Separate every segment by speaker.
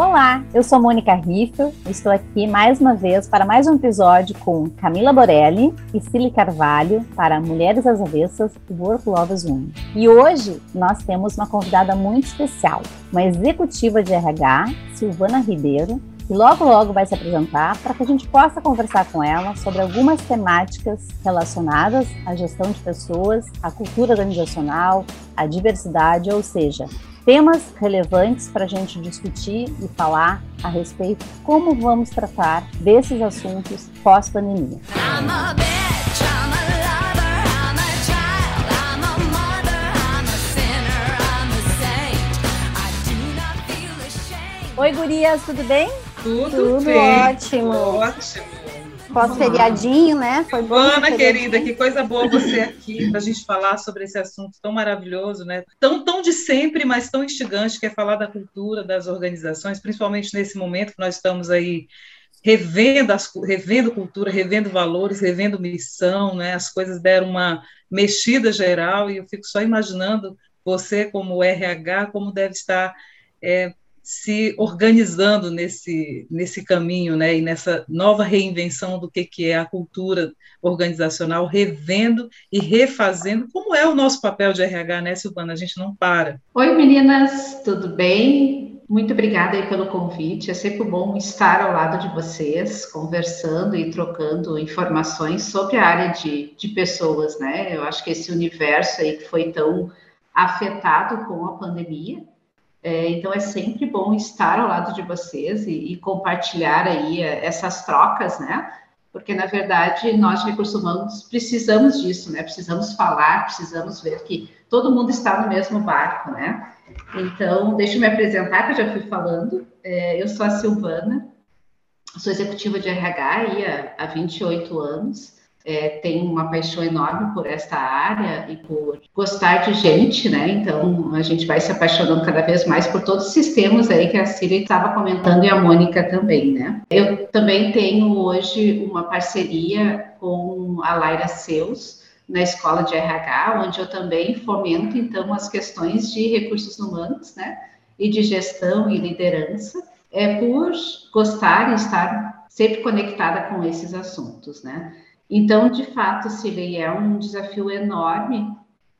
Speaker 1: Olá, eu sou Mônica Riffel, estou aqui mais uma vez para mais um episódio com Camila Borelli e Cili Carvalho para Mulheres às Avessas e Work Lovers Women. E hoje nós temos uma convidada muito especial, uma executiva de RH, Silvana Ribeiro, que logo logo vai se apresentar para que a gente possa conversar com ela sobre algumas temáticas relacionadas à gestão de pessoas, à cultura organizacional, à diversidade, ou seja, temas relevantes para a gente discutir e falar a respeito de como vamos tratar desses assuntos pós-pandemia. Oi, gurias, tudo bem?
Speaker 2: Tudo,
Speaker 1: tudo
Speaker 2: bem.
Speaker 1: ótimo.
Speaker 2: Ótimo
Speaker 1: pós-feriadinho, né?
Speaker 2: Foi bom. Ana, querida, que coisa boa você aqui para a gente falar sobre esse assunto tão maravilhoso, né? Tão, tão de sempre, mas tão instigante, que é falar da cultura das organizações, principalmente nesse momento que nós estamos aí revendo, as, revendo cultura, revendo valores, revendo missão, né? As coisas deram uma mexida geral e eu fico só imaginando você como RH, como deve estar é, se organizando nesse, nesse caminho, né, e nessa nova reinvenção do que, que é a cultura organizacional, revendo e refazendo, como é o nosso papel de RH, né, Silvana? A gente não para.
Speaker 3: Oi, meninas, tudo bem? Muito obrigada pelo convite. É sempre bom estar ao lado de vocês, conversando e trocando informações sobre a área de, de pessoas, né? Eu acho que esse universo aí que foi tão afetado com a pandemia, é, então é sempre bom estar ao lado de vocês e, e, compartilhar aí é, essas trocas, né? Porque na verdade nós recursos humanos precisamos disso, né? Precisamos falar, precisamos ver que todo mundo está no mesmo barco, né? Então deixa eu me apresentar, que eu já fui falando. É, eu sou a Silvana, sou executiva de RH aí há, há 28 anos é, tem uma paixão enorme por esta área e por gostar de gente, né? Então a gente vai se apaixonando cada vez mais por todos os sistemas aí que a Cília estava comentando e a Mônica também, né? Eu também tenho hoje uma parceria com a Laira Seus na escola de RH, onde eu também fomento então as questões de recursos humanos, né? E de gestão e liderança, é por gostar e estar sempre conectada com esses assuntos, né? Então, de fato, Silei, é um desafio enorme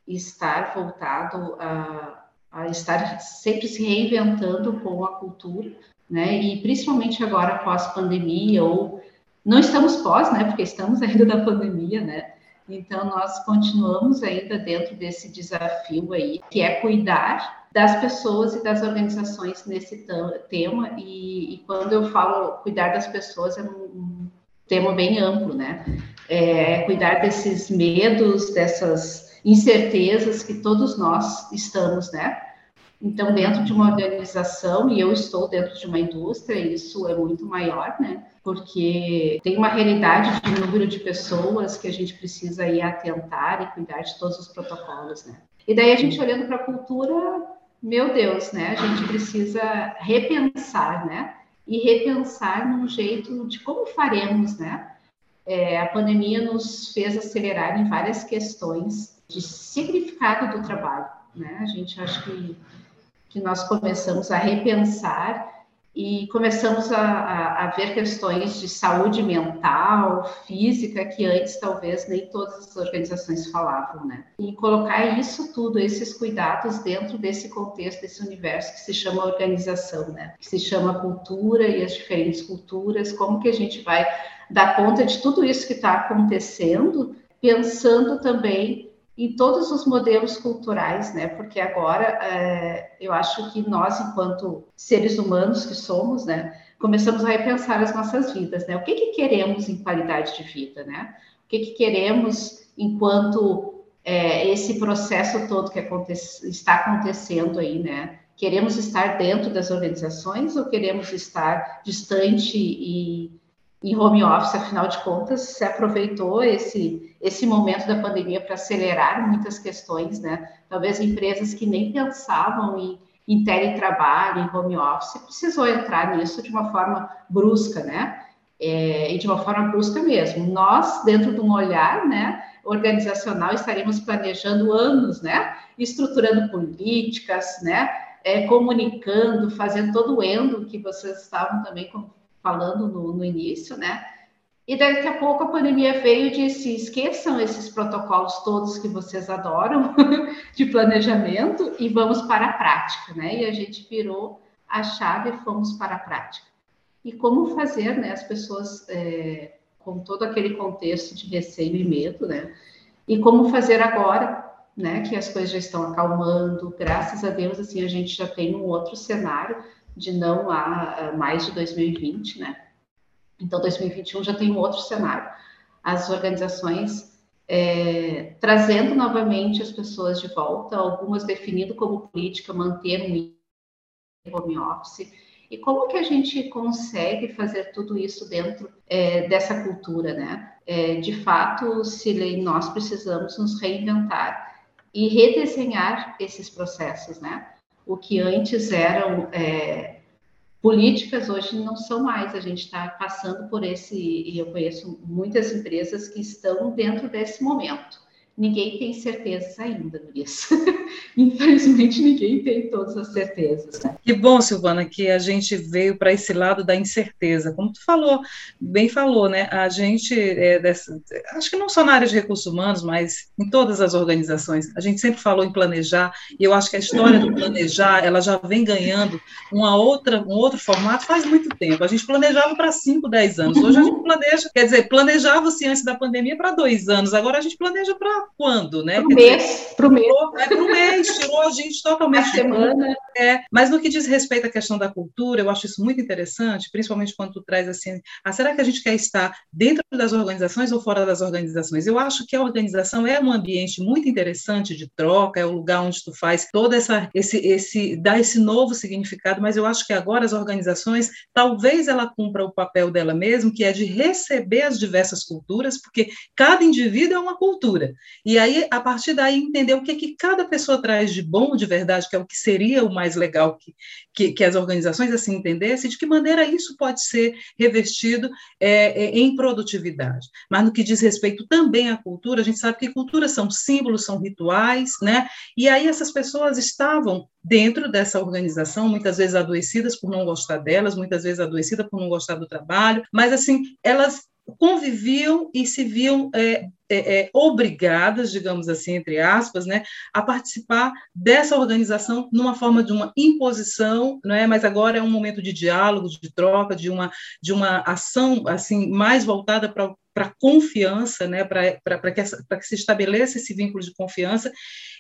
Speaker 3: estar voltado a, a estar sempre se reinventando com a cultura, né? E principalmente agora pós-pandemia ou não estamos pós, né? Porque estamos ainda na pandemia, né? Então nós continuamos ainda dentro desse desafio aí, que é cuidar das pessoas e das organizações nesse tema. E, e quando eu falo cuidar das pessoas é um tema bem amplo, né? É, cuidar desses medos, dessas incertezas que todos nós estamos, né? Então, dentro de uma organização, e eu estou dentro de uma indústria, isso é muito maior, né? Porque tem uma realidade de número de pessoas que a gente precisa ir atentar e cuidar de todos os protocolos, né? E daí a gente olhando para a cultura, meu Deus, né? A gente precisa repensar, né? E repensar num jeito de como faremos, né? É, a pandemia nos fez acelerar em várias questões de significado do trabalho. Né? A gente acha que, que nós começamos a repensar e começamos a, a, a, ver questões de saúde mental, física, que antes talvez nem todas as organizações falavam, né? E colocar isso tudo, esses cuidados dentro desse contexto, desse universo que se chama organização, né? Que se chama cultura e as diferentes culturas, como que a gente vai dar conta de tudo isso que está acontecendo, pensando também em todos os modelos culturais, né? Porque agora é, eu acho que nós, enquanto seres humanos que somos, né, começamos a repensar as nossas vidas, né? O que, que queremos em qualidade de vida, né? O que, que queremos enquanto é, esse processo todo que acontece, está acontecendo aí, né? Queremos estar dentro das organizações ou queremos estar distante e em home office, afinal de contas, se aproveitou esse, esse momento da pandemia para acelerar muitas questões, né? Talvez empresas que nem pensavam em, em teletrabalho, em home office, precisou entrar nisso de uma forma brusca, né? É, e de uma forma brusca mesmo. Nós, dentro de um olhar, né, organizacional, estaremos planejando anos, né? Estruturando políticas, né? é, comunicando, fazendo todo o endo que vocês estavam também falando no, no início, né? E daqui a pouco a pandemia veio e disse: esqueçam esses protocolos todos que vocês adoram de planejamento e vamos para a prática, né? E a gente virou a chave e fomos para a prática. E como fazer, né? As pessoas é, com todo aquele contexto de receio e medo, né? E como fazer agora, né? Que as coisas já estão acalmando, graças a Deus, assim, a gente já tem um outro cenário de não lá mais de 2020, né? Então, 2021 já tem um outro cenário. As organizações é, trazendo novamente as pessoas de volta, algumas definindo como política manter um home office, e como que a gente consegue fazer tudo isso dentro é, dessa cultura, né? É, de fato, Silei, nós precisamos nos reinventar e redesenhar esses processos, né? O que antes eram é, políticas, hoje não são mais. A gente está passando por esse, e eu conheço muitas empresas que estão dentro desse momento ninguém tem certezas ainda, Luiz. Infelizmente, ninguém tem todas as certezas. Né?
Speaker 2: Que bom, Silvana, que a gente veio para esse lado da incerteza. Como tu falou, bem falou, né? A gente, é dessa, acho que não só na área de recursos humanos, mas em todas as organizações, a gente sempre falou em planejar, e eu acho que a história do planejar, ela já vem ganhando uma outra, um outro formato faz muito tempo. A gente planejava para 5, 10 anos. Hoje a gente planeja, quer dizer, planejava-se antes da pandemia para dois anos, agora a gente planeja para quando, né?
Speaker 3: Para o mês, para o mês.
Speaker 2: É para o mês, tirou a gente totalmente. A
Speaker 3: semana.
Speaker 2: É, mas no que diz respeito à questão da cultura, eu acho isso muito interessante, principalmente quando tu traz assim, ah, será que a gente quer estar dentro das organizações ou fora das organizações? Eu acho que a organização é um ambiente muito interessante de troca, é o lugar onde tu faz toda essa, esse, esse, dá esse novo significado, mas eu acho que agora as organizações, talvez ela cumpra o papel dela mesmo, que é de receber as diversas culturas, porque cada indivíduo é uma cultura. E aí, a partir daí, entender o que, que cada pessoa traz de bom, de verdade, que é o que seria o mais legal que, que, que as organizações assim entendessem, de que maneira isso pode ser revestido é, é, em produtividade. Mas no que diz respeito também à cultura, a gente sabe que culturas são símbolos, são rituais, né? E aí essas pessoas estavam dentro dessa organização, muitas vezes adoecidas por não gostar delas, muitas vezes adoecidas por não gostar do trabalho, mas assim, elas conviviam e se viam é, é, é, obrigadas, digamos assim, entre aspas, né, a participar dessa organização numa forma de uma imposição, não é? Mas agora é um momento de diálogo, de troca, de uma de uma ação assim mais voltada para para confiança, né, para que, que se estabeleça esse vínculo de confiança,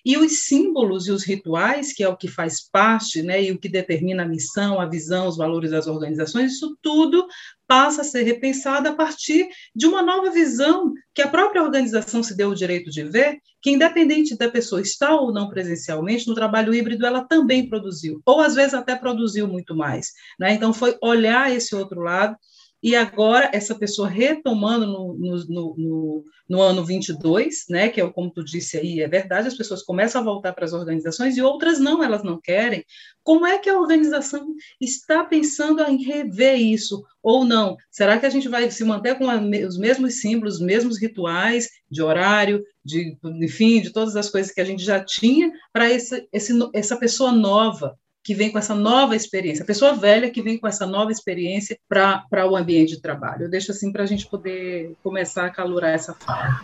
Speaker 2: e os símbolos e os rituais, que é o que faz parte, né, e o que determina a missão, a visão, os valores das organizações, isso tudo passa a ser repensado a partir de uma nova visão que a própria organização se deu o direito de ver, que independente da pessoa estar ou não presencialmente, no trabalho híbrido ela também produziu, ou às vezes até produziu muito mais. Né? Então, foi olhar esse outro lado e agora essa pessoa retomando no, no, no, no, ano 22, né, que é como tu disse aí, é verdade, as pessoas começam a voltar para as organizações e outras não, elas não querem. Como é que a organização está pensando em rever isso ou não? Será que a gente vai se manter com a, os mesmos símbolos, os mesmos rituais de horário, de, enfim, de todas as coisas que a gente já tinha para essa pessoa nova que vem com essa nova experiência, a pessoa velha que vem com essa nova experiência para o ambiente de trabalho. Eu deixo assim para a gente poder começar a calurar essa fala.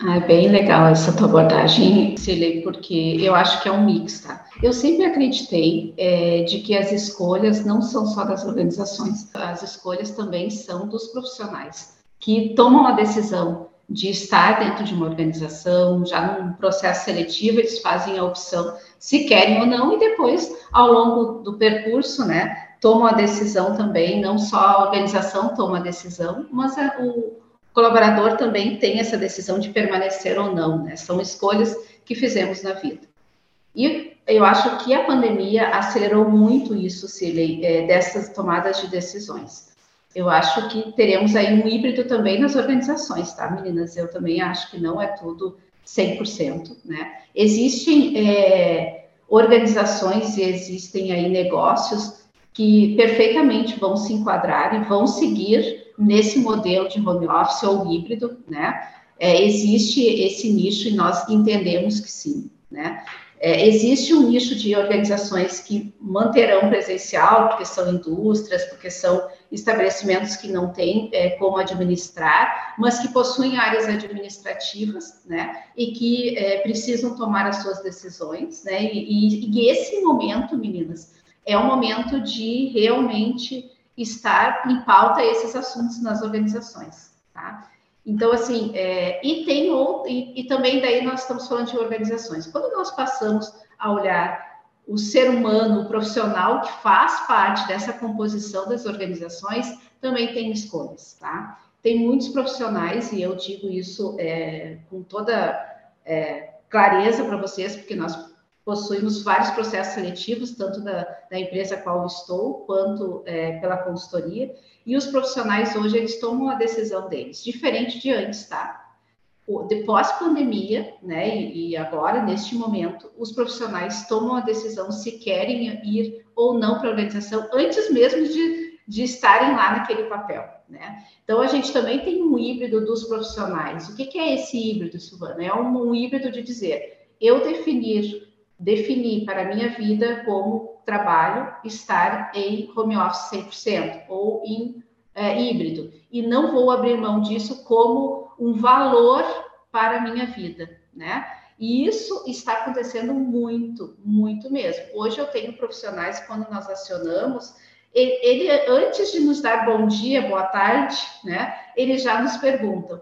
Speaker 3: Ah, é bem legal essa tua abordagem, Cilei, porque eu acho que é um mix, tá? Eu sempre acreditei é, de que as escolhas não são só das organizações, as escolhas também são dos profissionais que tomam a decisão de estar dentro de uma organização, já num processo seletivo, eles fazem a opção se querem ou não, e depois, ao longo do percurso, né, tomam a decisão também, não só a organização toma a decisão, mas a, o colaborador também tem essa decisão de permanecer ou não, né, são escolhas que fizemos na vida. E eu acho que a pandemia acelerou muito isso, Cilei, é, dessas tomadas de decisões eu acho que teremos aí um híbrido também nas organizações, tá, meninas? Eu também acho que não é tudo 100%, né? Existem é, organizações e existem aí negócios que perfeitamente vão se enquadrar e vão seguir nesse modelo de home office ou híbrido, né? É, existe esse nicho e nós entendemos que sim, né? É, existe um nicho de organizações que manterão presencial, porque são indústrias, porque são estabelecimentos que não têm é, como administrar, mas que possuem áreas administrativas, né, e que é, precisam tomar as suas decisões, né, e, e, esse momento, meninas, é o momento de realmente estar em pauta esses assuntos nas organizações, tá? Então, assim, é, e tem outro, e, e também daí nós estamos falando de organizações. Quando nós passamos a olhar o ser humano, o profissional que faz parte dessa composição das organizações, também tem escolhas, tá? Tem muitos profissionais, e eu digo isso é, com toda é, clareza para vocês, porque nós possuímos vários processos seletivos, tanto da, da empresa qual estou, quanto é, pela consultoria, e os profissionais hoje, eles tomam a decisão deles, diferente de antes, tá? Depois pandemia, né, e agora, neste momento, os profissionais tomam a decisão se querem ir ou não para a organização, antes mesmo de, de estarem lá naquele papel, né? Então, a gente também tem um híbrido dos profissionais. O que, que é esse híbrido, Silvana? É um, um híbrido de dizer, eu definir, definir para a minha vida como trabalho estar em home office 100% ou em é, híbrido, e não vou abrir mão disso como um valor para a minha vida, né? E isso está acontecendo muito, muito mesmo. Hoje eu tenho profissionais, quando nós acionamos, ele, ele antes de nos dar bom dia, boa tarde, né? Eles já nos perguntam,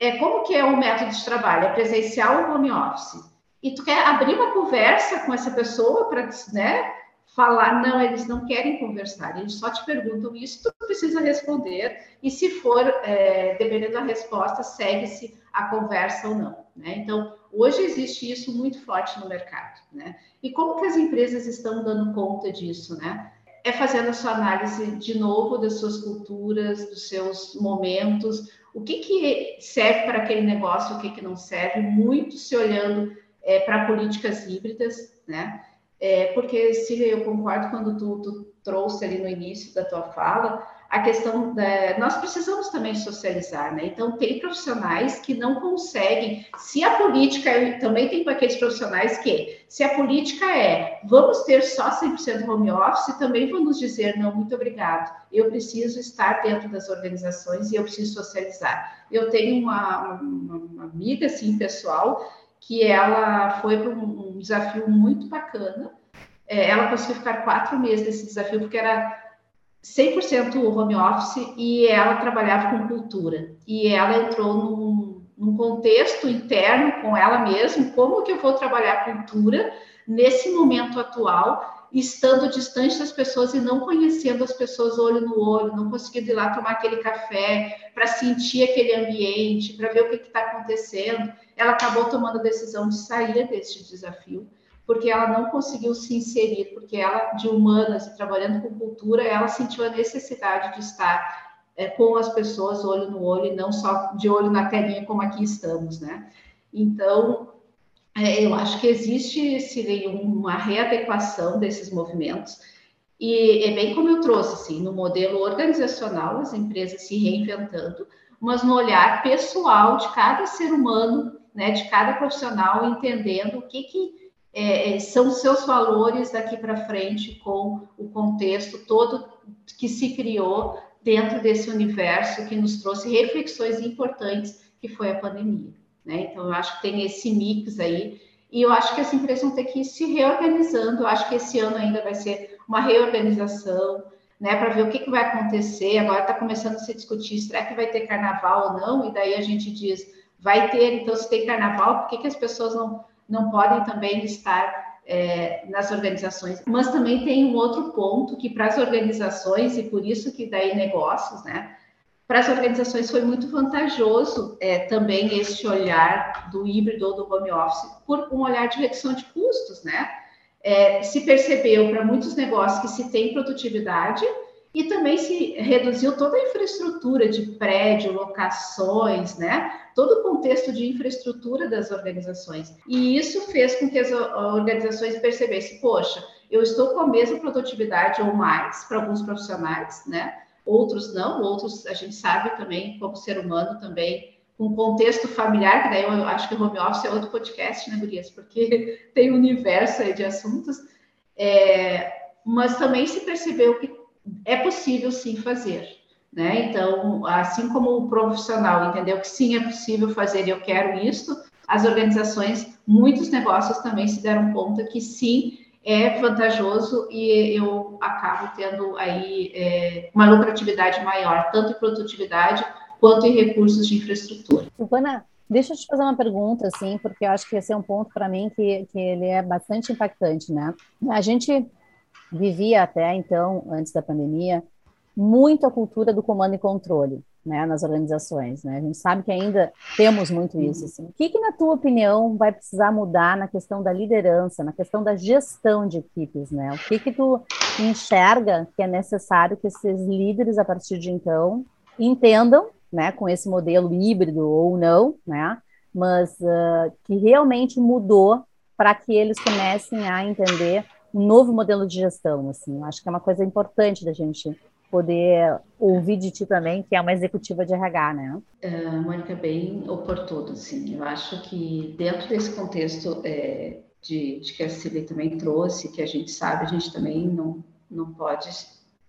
Speaker 3: é como que é o método de trabalho? É presencial ou home office? E tu quer abrir uma conversa com essa pessoa para, né? falar, não, eles não querem conversar, eles só te perguntam isso, tu precisa responder, e se for, é, dependendo da resposta, segue-se a conversa ou não, né? Então, hoje existe isso muito forte no mercado, né? E como que as empresas estão dando conta disso, né? É fazendo a sua análise de novo das suas culturas, dos seus momentos, o que que serve para aquele negócio, o que que não serve, muito se olhando é, para políticas híbridas, né? É, porque, se eu concordo quando tu, tu, trouxe ali no início da tua fala, a questão da. Nós precisamos também socializar, né? Então, tem profissionais que não conseguem. Se a política. Também tem aqueles profissionais que, se a política é vamos ter só 100% home office, também vamos dizer não, muito obrigado. Eu preciso estar dentro das organizações e eu preciso socializar. Eu tenho uma, uma, uma amiga, assim, pessoal que ela foi para um, desafio muito bacana. É, ela conseguiu ficar quatro meses nesse desafio, porque era 100% home office e ela trabalhava com cultura. E ela entrou num, num contexto interno com ela mesma, como que eu vou trabalhar cultura nesse momento atual, estando distante das pessoas e não conhecendo as pessoas olho no olho, não conseguindo ir lá tomar aquele café para sentir aquele ambiente, para ver o que está acontecendo ela acabou tomando a decisão de sair deste desafio, porque ela não conseguiu se inserir, porque ela, de humanas trabalhando com cultura, ela sentiu a necessidade de estar é, com as pessoas olho no olho e não só de olho na telinha como aqui estamos, né? Então, eu acho que existe, Sirei, uma readequação desses movimentos, e é bem como eu trouxe, assim, no modelo organizacional, as empresas se reinventando, mas no olhar pessoal de cada ser humano né, de cada profissional, entendendo o que, que é, é são seus valores daqui para frente com o contexto todo que se criou dentro desse universo que nos trouxe reflexões importantes que foi a pandemia. Né? Então, eu acho que tem esse mix aí, e eu acho que as empresas vão ter que ir se reorganizando. Eu acho que esse ano ainda vai ser uma reorganização, né, para ver o que, que vai acontecer. Agora está começando a se discutir: será que vai ter carnaval ou não? E daí a gente diz vai ter, então, se tem carnaval, por que, que as pessoas não, não podem também estar é, nas organizações? Mas também tem um outro ponto que para as organizações, e por isso que daí negócios, né? Para as organizações foi muito vantajoso é, também este olhar do híbrido ou do home office, por um olhar de redução de custos, né? É, se percebeu para muitos negócios que se tem produtividade, e também se reduziu toda a infraestrutura de prédio, locações, né? Todo o contexto de infraestrutura das organizações. E isso fez com que as organizações percebessem, poxa, eu estou com a mesma produtividade ou mais para alguns profissionais, né? Outros não, outros a gente sabe também, como ser humano também um contexto familiar, que daí eu acho que home office é outro podcast, né, Gurias? Porque tem um universo aí de assuntos, é, mas também se percebeu que é possível sim fazer, né? Então, assim como o profissional entendeu que sim é possível fazer e eu quero isso, as organizações, muitos negócios também se deram conta que sim é vantajoso e eu acabo tendo aí é, uma lucratividade maior, tanto em produtividade quanto em recursos de infraestrutura.
Speaker 1: Silvana, deixa eu te fazer uma pergunta, assim, porque eu acho que esse é um ponto para mim que, que ele é bastante impactante, né? A gente vivia até então, antes da pandemia, muito a cultura do comando e controle, né, nas organizações, né? A gente sabe que ainda temos muito isso. Assim. O que, que, na tua opinião, vai precisar mudar na questão da liderança, na questão da gestão de equipes, né? O que que tu enxerga que é necessário que esses líderes, a partir de então, entendam, né, com esse modelo híbrido ou não, né? Mas uh, que realmente mudou para que eles comecem a entender um novo modelo de gestão, assim. Acho que é uma coisa importante da gente poder ouvir de ti também, que é uma executiva de RH, né?
Speaker 3: Uh, Mônica, bem oportuno, sim. Eu acho que dentro desse contexto é, de, de, que a Cília também trouxe, que a gente sabe, a gente também não, não pode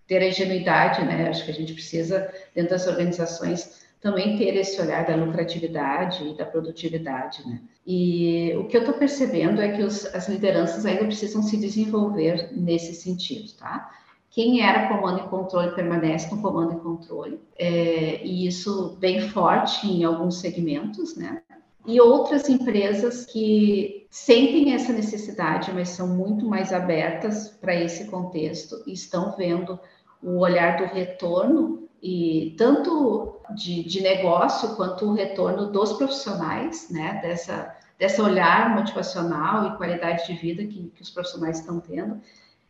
Speaker 3: ter a ingenuidade, né? Acho que a gente precisa, dentro das organizações, também ter esse olhar da lucratividade e da produtividade, né? E o que eu estou percebendo é que os, as lideranças ainda precisam se desenvolver nesse sentido, tá? Quem era comando e controle permanece no comando e controle, é, e isso bem forte em alguns segmentos, né? E outras empresas que sentem essa necessidade, mas são muito mais abertas para esse contexto e estão vendo o olhar do retorno e tanto de, de negócio quanto o retorno dos profissionais, né? Dessa dessa olhar motivacional e qualidade de vida que, que os profissionais estão tendo,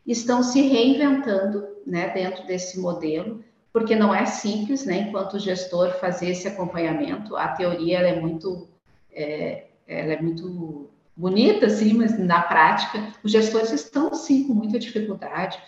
Speaker 3: estão se reinventando né, dentro desse modelo, porque não é simples, né, enquanto gestor, fazer esse acompanhamento. A teoria é muito, é, ela é muito bonita, sim, mas na prática, os gestores estão, sim, com muita dificuldade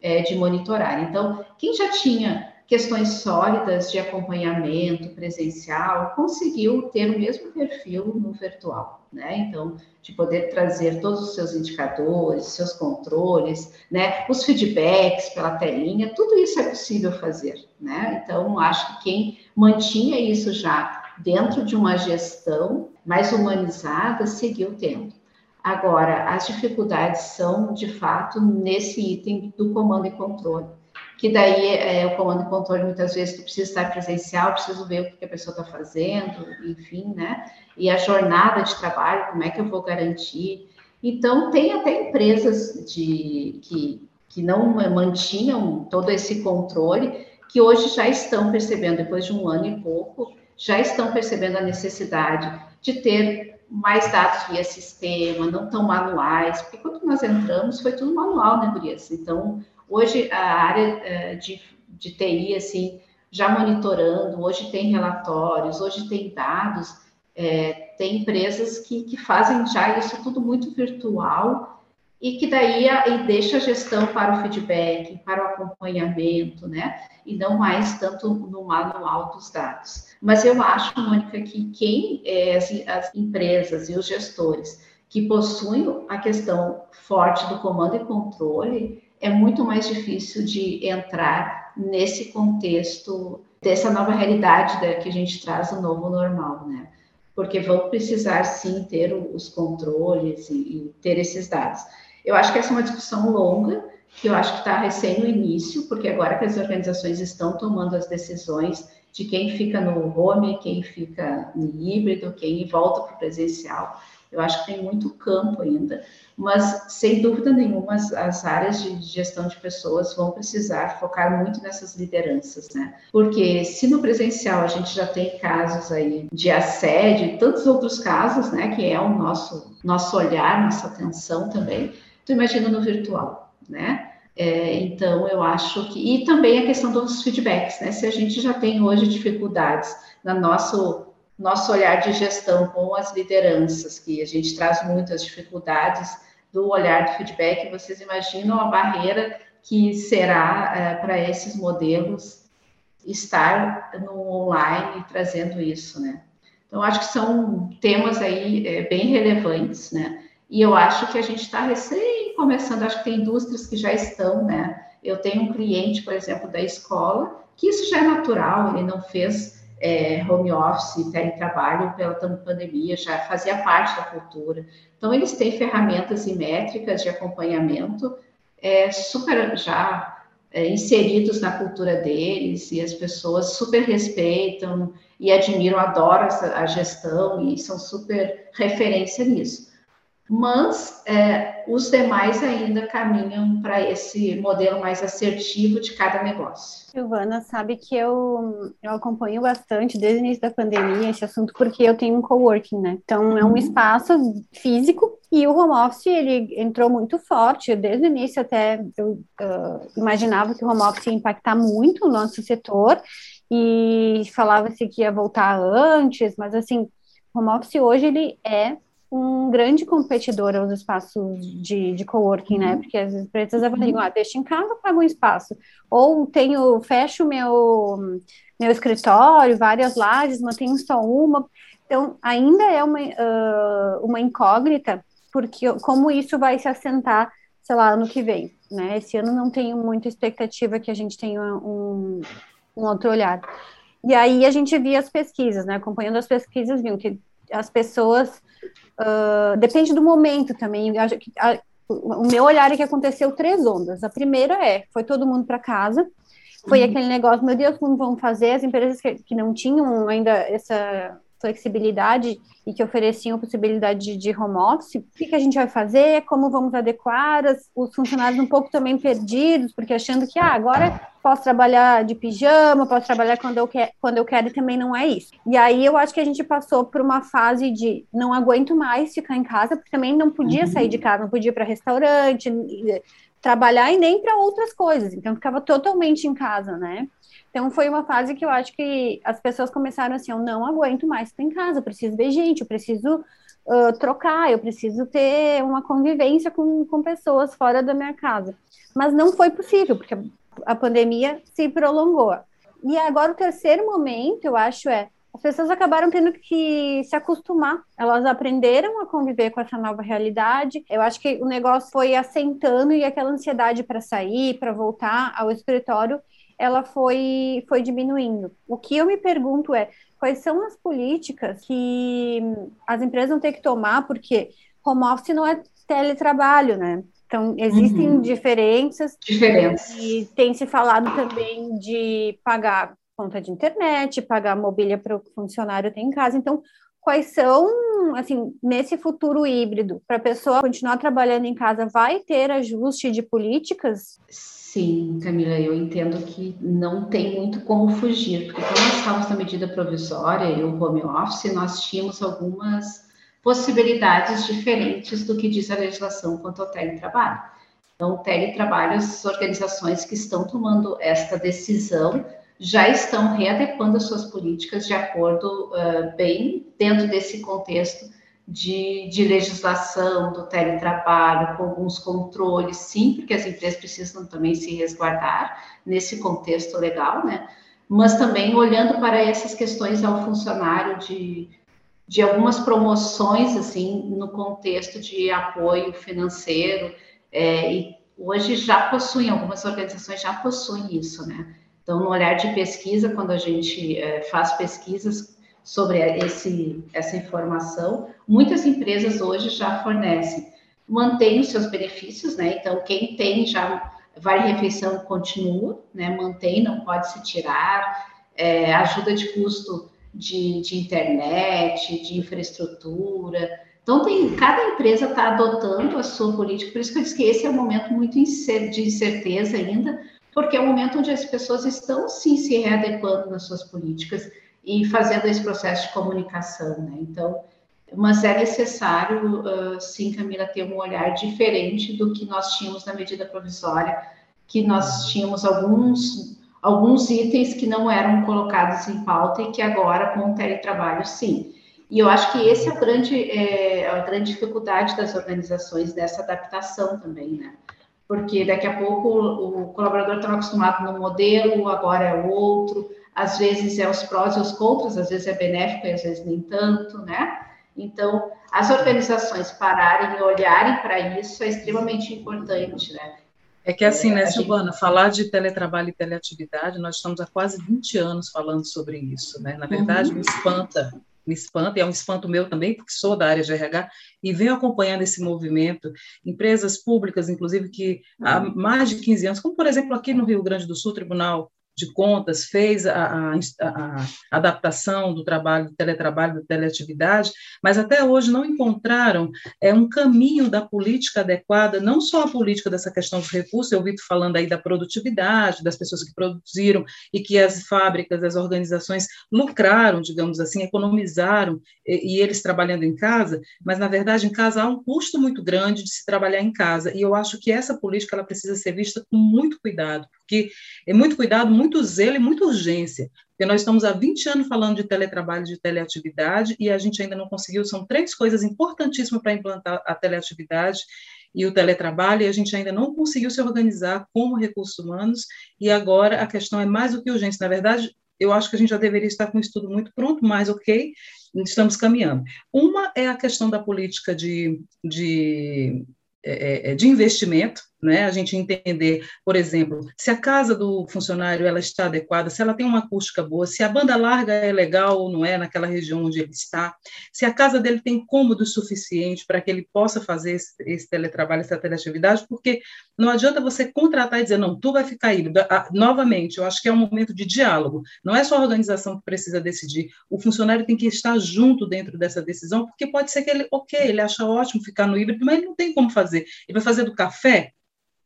Speaker 3: é, de monitorar. Então, quem já tinha questões sólidas de acompanhamento presencial, conseguiu ter o mesmo perfil no virtual, né? Então, de poder trazer todos os seus indicadores, seus controles, né? Os feedbacks pela telinha, tudo isso é possível fazer, né? Então, acho que quem mantinha isso já dentro de uma gestão mais humanizada seguiu tendo. Agora, as dificuldades são, de fato, nesse item do comando e controle que daí é, o comando e controle muitas vezes tu precisa estar presencial, preciso ver o que a pessoa está fazendo, enfim, né? E a jornada de trabalho, como é que eu vou garantir? Então, tem até empresas de, que, que não mantinham todo esse controle, que hoje já estão percebendo, depois de um ano e pouco, já estão percebendo a necessidade de ter mais dados via sistema, não tão manuais, porque quando nós entramos foi tudo manual, né, Gurias? Então, Hoje, a área eh, de, de TI, assim, já monitorando, hoje tem relatórios, hoje tem dados, é, tem empresas que, que fazem já isso tudo muito virtual e que daí a, e deixa a gestão para o feedback, para o acompanhamento, né? E não mais tanto no manual dos dados. Mas eu acho, Mônica, que quem é, as, as empresas e os gestores que possuem a questão forte do comando e controle, é muito mais difícil de entrar nesse contexto dessa nova realidade que a gente traz o novo normal, né? Porque vão precisar sim ter os controles e, e ter esses dados. Eu acho que essa é uma discussão longa, que eu acho que está recém no início, porque agora que as organizações estão tomando as decisões de quem fica no home, quem fica no híbrido, quem volta para o presencial, eu acho que tem muito campo ainda, mas sem dúvida nenhuma as, as, áreas de gestão de pessoas vão precisar focar muito nessas lideranças, né? Porque se no presencial a gente já tem casos aí de assédio tantos outros casos, né, que é o nosso nosso olhar, nossa atenção também, tu imagina no virtual, né? É, então, eu acho que. E também a questão dos feedbacks, né? Se a gente já tem hoje dificuldades na nosso nosso olhar de gestão com as lideranças, que a gente traz muitas dificuldades do olhar de feedback, vocês imaginam a barreira que será é, para esses modelos estar no online trazendo isso, né? Então, acho que são temas aí é, bem relevantes, né? E eu acho que a gente está recém começando, acho que tem indústrias que já estão, né? Eu tenho um cliente, por exemplo, da escola, que isso já é natural, ele não fez é, home office, teletrabalho pela pandemia, já fazia parte da cultura. Então, eles têm ferramentas e métricas de acompanhamento é, super já é, inseridos na cultura deles, e as pessoas super respeitam e admiram, adoram a gestão e são super referência nisso mas é, os demais ainda caminham para esse modelo mais assertivo de cada negócio.
Speaker 4: Silvana, sabe que eu, eu acompanho bastante desde o início da pandemia esse assunto, porque eu tenho um coworking, né? Então, é um uhum. espaço físico e o home office, ele entrou muito forte, desde o início até eu uh, imaginava que o home office ia impactar muito o nosso setor, e falava-se que ia voltar antes, mas assim, o home office hoje, ele é um grande competidor aos espaços de, de coworking, né? Uhum. Porque as empresas avaliam, ah, deixa em casa, pago um espaço. Ou tenho, fecho meu, meu escritório, várias lajes, mantenho só uma. Então, ainda é uma, uh, uma incógnita, porque como isso vai se assentar, sei lá, ano que vem, né? Esse ano não tenho muita expectativa que a gente tenha um, um outro olhar. E aí a gente via as pesquisas, né? Acompanhando as pesquisas, viu que as pessoas uh, depende do momento também. A, o meu olhar é que aconteceu três ondas. A primeira é, foi todo mundo para casa, foi uhum. aquele negócio, meu Deus, como vão fazer? As empresas que, que não tinham ainda essa flexibilidade e que ofereciam possibilidade de, home office, o que, que, a gente vai fazer, como vamos adequar, as, os funcionários um pouco também perdidos, porque achando que ah, agora posso trabalhar de pijama, posso trabalhar quando eu, quer, quando eu quero, e também não é isso. E aí eu acho que a gente passou por uma fase de não aguento mais ficar em casa, porque também não podia sair de casa, não podia ir para restaurante, trabalhar e nem para outras coisas, então ficava totalmente em casa, né? Então foi uma fase que eu acho que as pessoas começaram assim, eu não aguento mais estar em casa, eu preciso ver gente, eu preciso uh, trocar, eu preciso ter uma convivência com, com pessoas fora da minha casa. Mas não foi possível, porque a pandemia se prolongou. E agora o terceiro momento, eu acho, é as pessoas acabaram tendo que se acostumar. Elas aprenderam a conviver com essa nova realidade. Eu acho que o negócio foi assentando e aquela ansiedade para sair, para voltar ao escritório, ela foi, foi diminuindo. O que eu me pergunto é quais são as políticas que as empresas vão ter que tomar, porque home office não é teletrabalho, né? Então, existem uhum. diferenças.
Speaker 3: Diferenças.
Speaker 4: E tem se falado também de pagar conta de internet, pagar mobília para o funcionário ter em casa. Então, quais são, assim, nesse futuro híbrido, para a pessoa continuar trabalhando em casa, vai ter ajuste de políticas?
Speaker 3: Sim, Camila, eu entendo que não tem muito como fugir, porque quando nós estávamos na medida provisória e o home office, nós tínhamos algumas possibilidades diferentes do que diz a legislação quanto ao teletrabalho. Então, o teletrabalho, as organizações que estão tomando esta decisão já estão readequando as suas políticas de acordo uh, bem dentro desse contexto de, de, legislação do teletrabalho, com alguns controles, sim, porque as empresas precisam também se resguardar nesse contexto legal, né? Mas também olhando para essas questões ao funcionário de, de algumas promoções, assim, no contexto de apoio financeiro, é, e hoje já possuem, algumas organizações já possuem isso, né? Então, no olhar de pesquisa, quando a gente é, faz pesquisas sobre esse, essa informação, muitas empresas hoje já fornecem, mantêm os seus benefícios, né? Então, quem tem já vale refeição continua, né? Mantém, não pode se tirar, é, ajuda de custo de, de, internet, de infraestrutura. Então, tem, cada empresa está adotando a sua política, por isso que eu disse que esse é um momento muito de incerteza ainda, porque é um momento onde as pessoas estão sim se readequando nas suas políticas e fazendo esse processo de comunicação, né? Então, mas é necessário, uh, sim, Camila, ter um olhar diferente do que nós tínhamos na medida provisória, que nós tínhamos alguns alguns itens que não eram colocados em pauta e que agora com o teletrabalho, sim. E eu acho que esse é, o grande, é a grande dificuldade das organizações dessa adaptação também, né? Porque daqui a pouco o, colaborador estava acostumado no modelo, agora é outro, às vezes é os prós e os contras, às vezes é benéfico e às vezes nem tanto, né? Então, as organizações pararem e olharem para isso é extremamente importante, né?
Speaker 2: É que assim, né, Silvana, falar de teletrabalho e teleatividade, nós estamos há quase 20 anos falando sobre isso, né? Na verdade, uhum. me espanta, me espanta, e é um espanto meu também, porque sou da área de RH, e venho acompanhando esse movimento, empresas públicas, inclusive, que há mais de 15 anos, como por exemplo aqui no Rio Grande do Sul, Tribunal de Contas fez a, a, a, adaptação do trabalho, do teletrabalho, da teleatividade, mas até hoje não encontraram é, um caminho da política adequada, não só a política dessa questão dos recursos, eu ouvi falando aí da produtividade, das pessoas que produziram e que as fábricas, as organizações lucraram, digamos assim, economizaram, e, e eles trabalhando em casa, mas na verdade em casa há um custo muito grande de se trabalhar em casa, e eu acho que essa política ela precisa ser vista com muito cuidado, porque é muito cuidado, muito zelo e muita urgência, porque nós estamos há 20 anos falando de teletrabalho, de teleatividade, e a gente ainda não conseguiu, são três coisas importantíssimas para implantar a teleatividade e o teletrabalho, e a gente ainda não conseguiu se organizar como recursos humanos, e agora a questão é mais do que urgente, na verdade, eu acho que a gente já deveria estar com o estudo muito pronto, mas ok, estamos caminhando. Uma é a questão da política de, de, é, é, é de investimento, né? A gente entender, por exemplo, se a casa do funcionário ela está adequada, se ela tem uma acústica boa, se a banda larga é legal ou não é naquela região onde ele está, se a casa dele tem cômodo suficiente para que ele possa fazer esse, esse teletrabalho, essa teleatividade, porque não adianta você contratar e dizer, não, tu vai ficar híbrido. Ah, novamente, eu acho que é um momento de diálogo. Não é só a organização que precisa decidir. O funcionário tem que estar junto dentro dessa decisão, porque pode ser que ele, ok, ele acha ótimo ficar no híbrido, mas ele não tem como fazer. Ele vai fazer do café?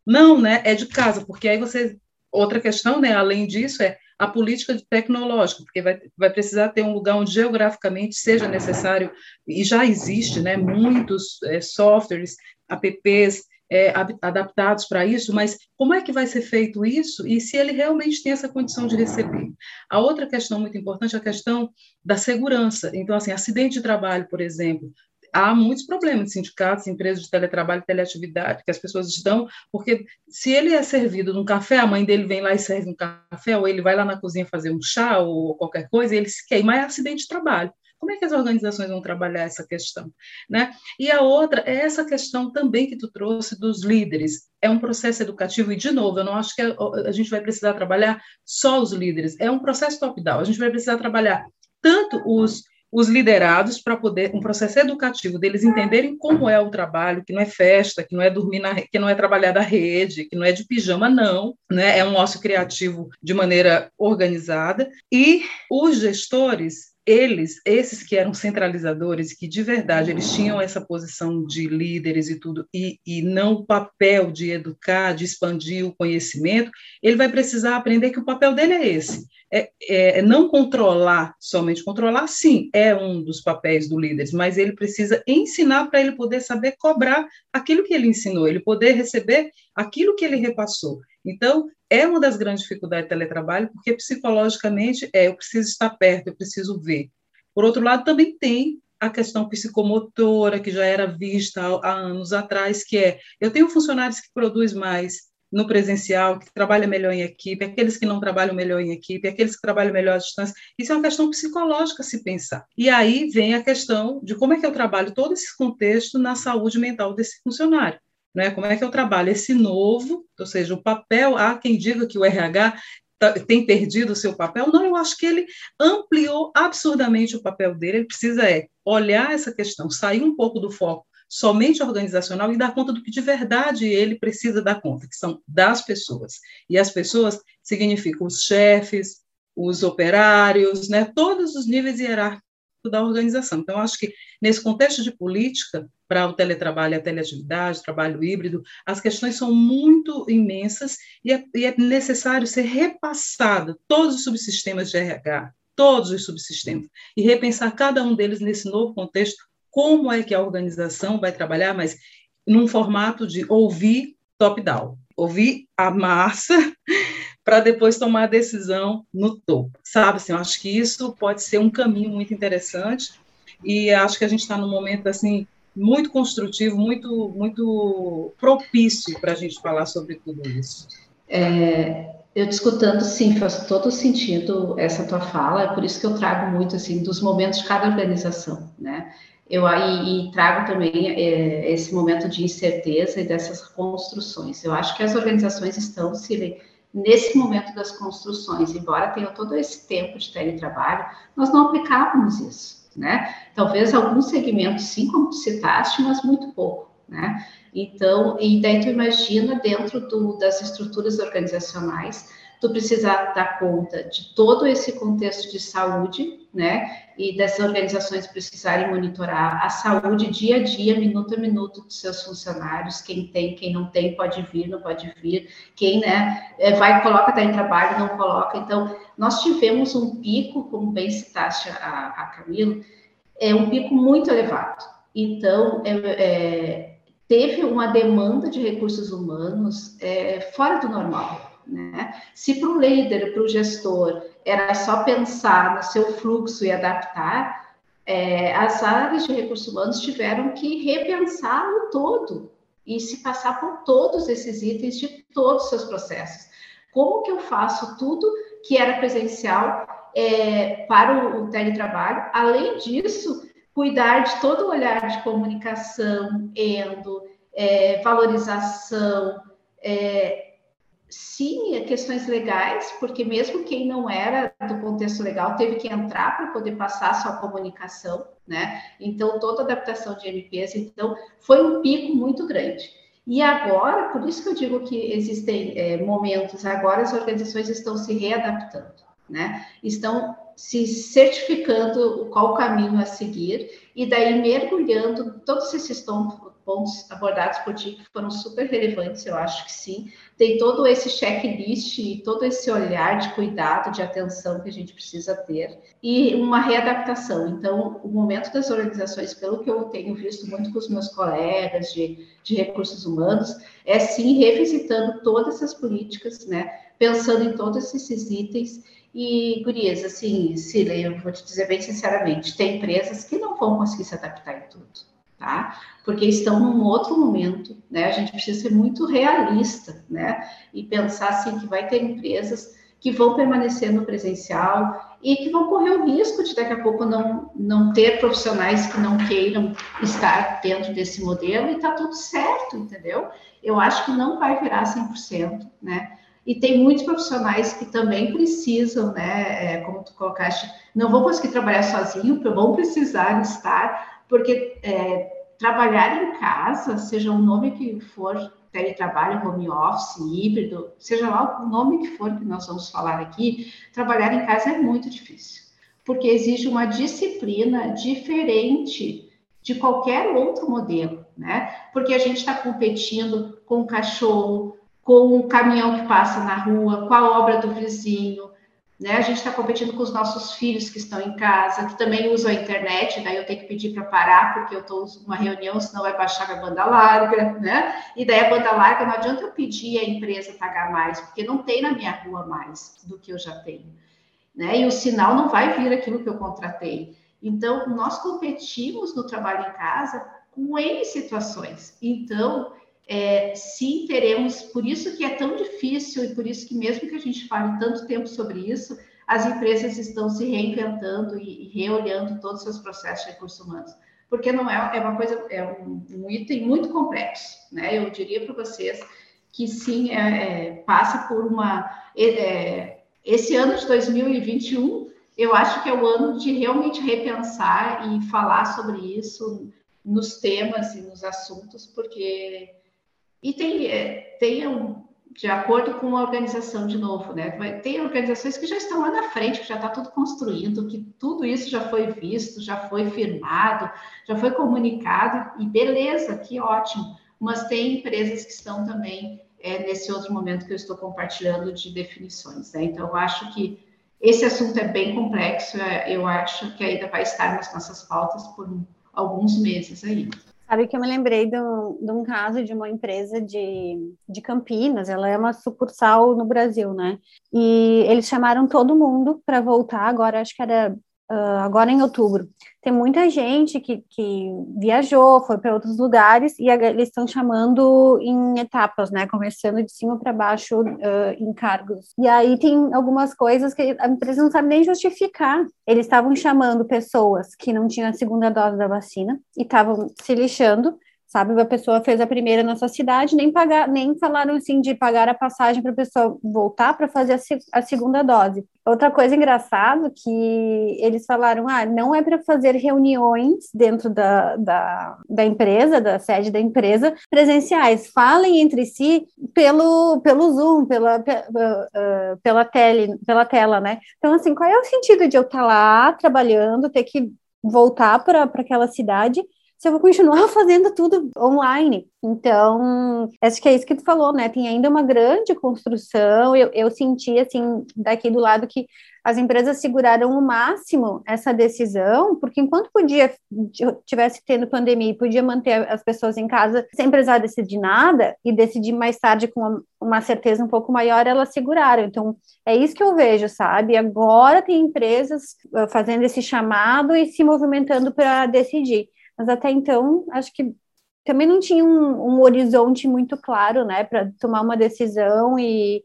Speaker 2: Não, né? É de casa, porque aí você. Outra questão, né? Além disso, é a política tecnológica, porque vai, vai precisar ter um lugar onde geograficamente seja necessário, e já existe, né? Muitos é, softwares, apps é, adaptados para isso, mas como é que vai ser feito isso e se ele realmente tem essa condição de receber? A outra questão muito importante é a questão da segurança. Então, assim, acidente de trabalho, por exemplo, há muitos problemas de sindicatos, empresas de teletrabalho, teleatividade, que as pessoas estão, porque se ele é servido num café, a mãe dele vem lá e serve um café, ou ele vai lá na cozinha fazer um chá ou qualquer coisa, ele se queima, é acidente de trabalho. Como é que as organizações vão trabalhar essa questão? Né? E a outra é essa questão também que tu trouxe dos líderes. É um processo educativo, e, de novo, eu não acho que a, a gente vai precisar trabalhar só os líderes, é um processo top-down. A gente vai precisar trabalhar tanto os os liderados para poder um processo educativo deles entenderem como é o trabalho, que não é festa, que não é dormir na, que não é trabalhar da rede, que não é de pijama não, né? É um ócio criativo de maneira organizada e os gestores eles, esses que eram centralizadores, que de verdade eles tinham essa posição de líderes e tudo, e, e não o papel de educar, de expandir o conhecimento, ele vai precisar aprender que o papel dele é esse. É, é, é não controlar somente, controlar sim é um dos papéis do líder, mas ele precisa ensinar para ele poder saber cobrar aquilo que ele ensinou, ele poder receber aquilo que ele repassou. Então, é uma das grandes dificuldades do teletrabalho, porque psicologicamente é, eu preciso estar perto, eu preciso ver. Por outro lado, também tem a questão psicomotora, que já era vista há, anos atrás, que é, eu tenho funcionários que produzem mais no presencial, que trabalham melhor em equipe, aqueles que não trabalham melhor em equipe, aqueles que trabalham melhor à distância. Isso é uma questão psicológica se pensar. E aí vem a questão de como é que eu trabalho todo esse contexto na saúde mental desse funcionário né? Como é que eu trabalho esse novo, ou seja, o papel, há quem diga que o RH tá, tem perdido o seu papel, não, eu acho que ele ampliou absurdamente o papel dele, ele precisa é olhar essa questão, sair um pouco do foco somente organizacional e dar conta do que de verdade ele precisa dar conta, que são das pessoas. E as pessoas significam os chefes, os operários, né, todos os níveis hierárquicos da organização. Então, acho que nesse contexto de política, para o teletrabalho, a teleatividade, o trabalho híbrido, as questões são muito imensas e é, e é necessário ser repassado todos os subsistemas de RH, todos os subsistemas, e repensar cada um deles nesse novo contexto, como é que a organização vai trabalhar, mas num formato de ouvir top-down, ouvir a massa para depois tomar a decisão no topo, sabe? Assim, eu acho que isso pode ser um caminho muito interessante e acho que a gente está num momento assim muito construtivo, muito, muito propício para a gente falar sobre tudo isso.
Speaker 3: É, Eu discutando, sim, faz todo sentido essa tua fala, é por isso que eu trago muito, assim, dos momentos de cada organização, né? Eu aí trago também é, esse momento de incerteza e dessas construções. Eu acho que as organizações estão se nesse momento das construções, embora tenha todo esse tempo de teletrabalho, nós não aplicávamos isso, né? Talvez alguns segmentos, sim, como tu citaste, mas muito pouco, né? Então, e daí tu imagina dentro do, das estruturas organizacionais, tu precisar dar conta de todo esse contexto de saúde, né? E dessas organizações precisarem monitorar a saúde dia a dia, minuto a minuto dos seus funcionários, quem tem, quem não tem, pode vir, não pode vir, quem, né, é, vai, coloca, tá em trabalho, não coloca. Então, nós tivemos um pico, como bem citaste a, a Camila, é um pico muito elevado. Então, é, é, teve uma demanda de recursos humanos é, fora do normal. Né? Se para o líder, para o gestor, era só pensar no seu fluxo e adaptar, é, as áreas de recursos humanos tiveram que repensar o todo e se passar por todos esses itens de todos os seus processos. Como que eu faço tudo que era presencial é, para o, o teletrabalho? Além disso, cuidar de todo o olhar de comunicação, endo, é, valorização, é, sim, questões legais, porque mesmo quem não era do contexto legal teve que entrar para poder passar sua comunicação, né? Então, toda adaptação de MPs, então, foi um pico muito grande. E agora, por isso que eu digo que existem é, momentos, agora as organizações estão se readaptando, né? Estão se certificando qual caminho a seguir e daí mergulhando todos esses pontos abordados por ti que foram super relevantes, eu acho que sim. Tem todo esse checklist e todo esse olhar de cuidado, de atenção que a gente precisa ter e uma readaptação. Então, o momento das organizações, pelo que eu tenho visto muito com os meus colegas de, de recursos humanos, é sim revisitando todas essas políticas, né? Pensando em todos esses itens e, gurias, assim, Cília, eu vou te dizer bem sinceramente, tem empresas que não vão conseguir se adaptar em tudo tá? Porque estão num outro momento, né? A gente precisa ser muito realista, né? E pensar assim que vai ter empresas que vão permanecer no presencial e que vão correr o risco de daqui a pouco não, não ter profissionais que não queiram estar dentro desse modelo e tá tudo certo, entendeu? Eu acho que não vai virar 100%, né? E tem muitos profissionais que também precisam, né? É, como tu colocaste, não vão conseguir trabalhar sozinho, vão precisar estar porque é, trabalhar em casa, seja o nome que for, teletrabalho, home office, híbrido, seja lá o nome que for que nós vamos falar aqui, trabalhar em casa é muito difícil, porque exige uma disciplina diferente de qualquer outro modelo, né? Porque a gente está competindo com o cachorro, com o caminhão que passa na rua, com a obra do vizinho, né? A gente está competindo com os nossos filhos que estão em casa, que também usam a internet, daí eu tenho que pedir para parar, porque eu estou numa reunião, senão vai baixar a banda larga, né? E daí a banda larga, não adianta eu pedir a empresa pagar mais, porque não tem na minha rua mais do que eu já tenho. Né? E o sinal não vai vir aquilo que eu contratei. Então, nós competimos no trabalho em casa com N situações. Então, é, sim, teremos, por isso que é tão difícil e por isso que mesmo que a gente fale tanto tempo sobre isso, as empresas estão se reinventando e, reolhando todos os seus processos de recursos humanos, porque não é, é uma coisa, é um, um, item muito complexo, né? Eu diria para vocês que sim, é, é, passa por uma é, esse ano de 2021 eu acho que é o ano de realmente repensar e falar sobre isso nos temas e nos assuntos, porque e tem, é, tem um, de acordo com a organização de novo, né? Tem organizações que já estão lá na frente, que já está tudo construindo, que tudo isso já foi visto, já foi firmado, já foi comunicado, e beleza, que ótimo. Mas tem empresas que estão também é, nesse outro momento que eu estou compartilhando de definições, né? Então, eu acho que esse assunto é bem complexo, é, eu acho que ainda vai estar nas nossas pautas por alguns meses ainda.
Speaker 4: Sabe que eu me lembrei de um, de um caso de uma empresa de, de Campinas, ela é uma sucursal no Brasil, né? E eles chamaram todo mundo para voltar agora, acho que era uh, agora em outubro. Tem muita gente que, que viajou, foi para outros lugares e eles estão chamando em etapas, né? Começando de cima para baixo uh, em cargos. E aí tem algumas coisas que a empresa não sabe nem justificar. Eles estavam chamando pessoas que não tinham a segunda dose da vacina e estavam se lixando sabe? A pessoa fez a primeira na sua cidade, nem pagar, nem falaram assim de pagar a passagem para a pessoa voltar para fazer a, a, segunda dose. Outra coisa engraçada que eles falaram, ah, não é para fazer reuniões dentro da, da, da, empresa, da sede da empresa, presenciais. Falem entre si pelo, pelo Zoom, pela, pela, uh, pela, tele, pela tela, né? Então, assim, qual é o sentido de eu estar lá trabalhando, ter que voltar para aquela cidade se eu vou continuar fazendo tudo online. Então, acho que é isso que tu falou, né? Tem ainda uma grande construção. Eu, eu senti, assim, daqui do lado que as empresas seguraram o máximo essa decisão, porque enquanto podia, tivesse tendo pandemia e podia manter as pessoas em casa sem precisar decidir nada e decidir mais tarde com uma, certeza um pouco maior, elas seguraram. Então, é isso que eu vejo, sabe? Agora tem empresas ah, fazendo esse chamado e se movimentando para decidir. Mas até então, acho que também não tinha um, um horizonte muito claro, né, para tomar uma decisão e,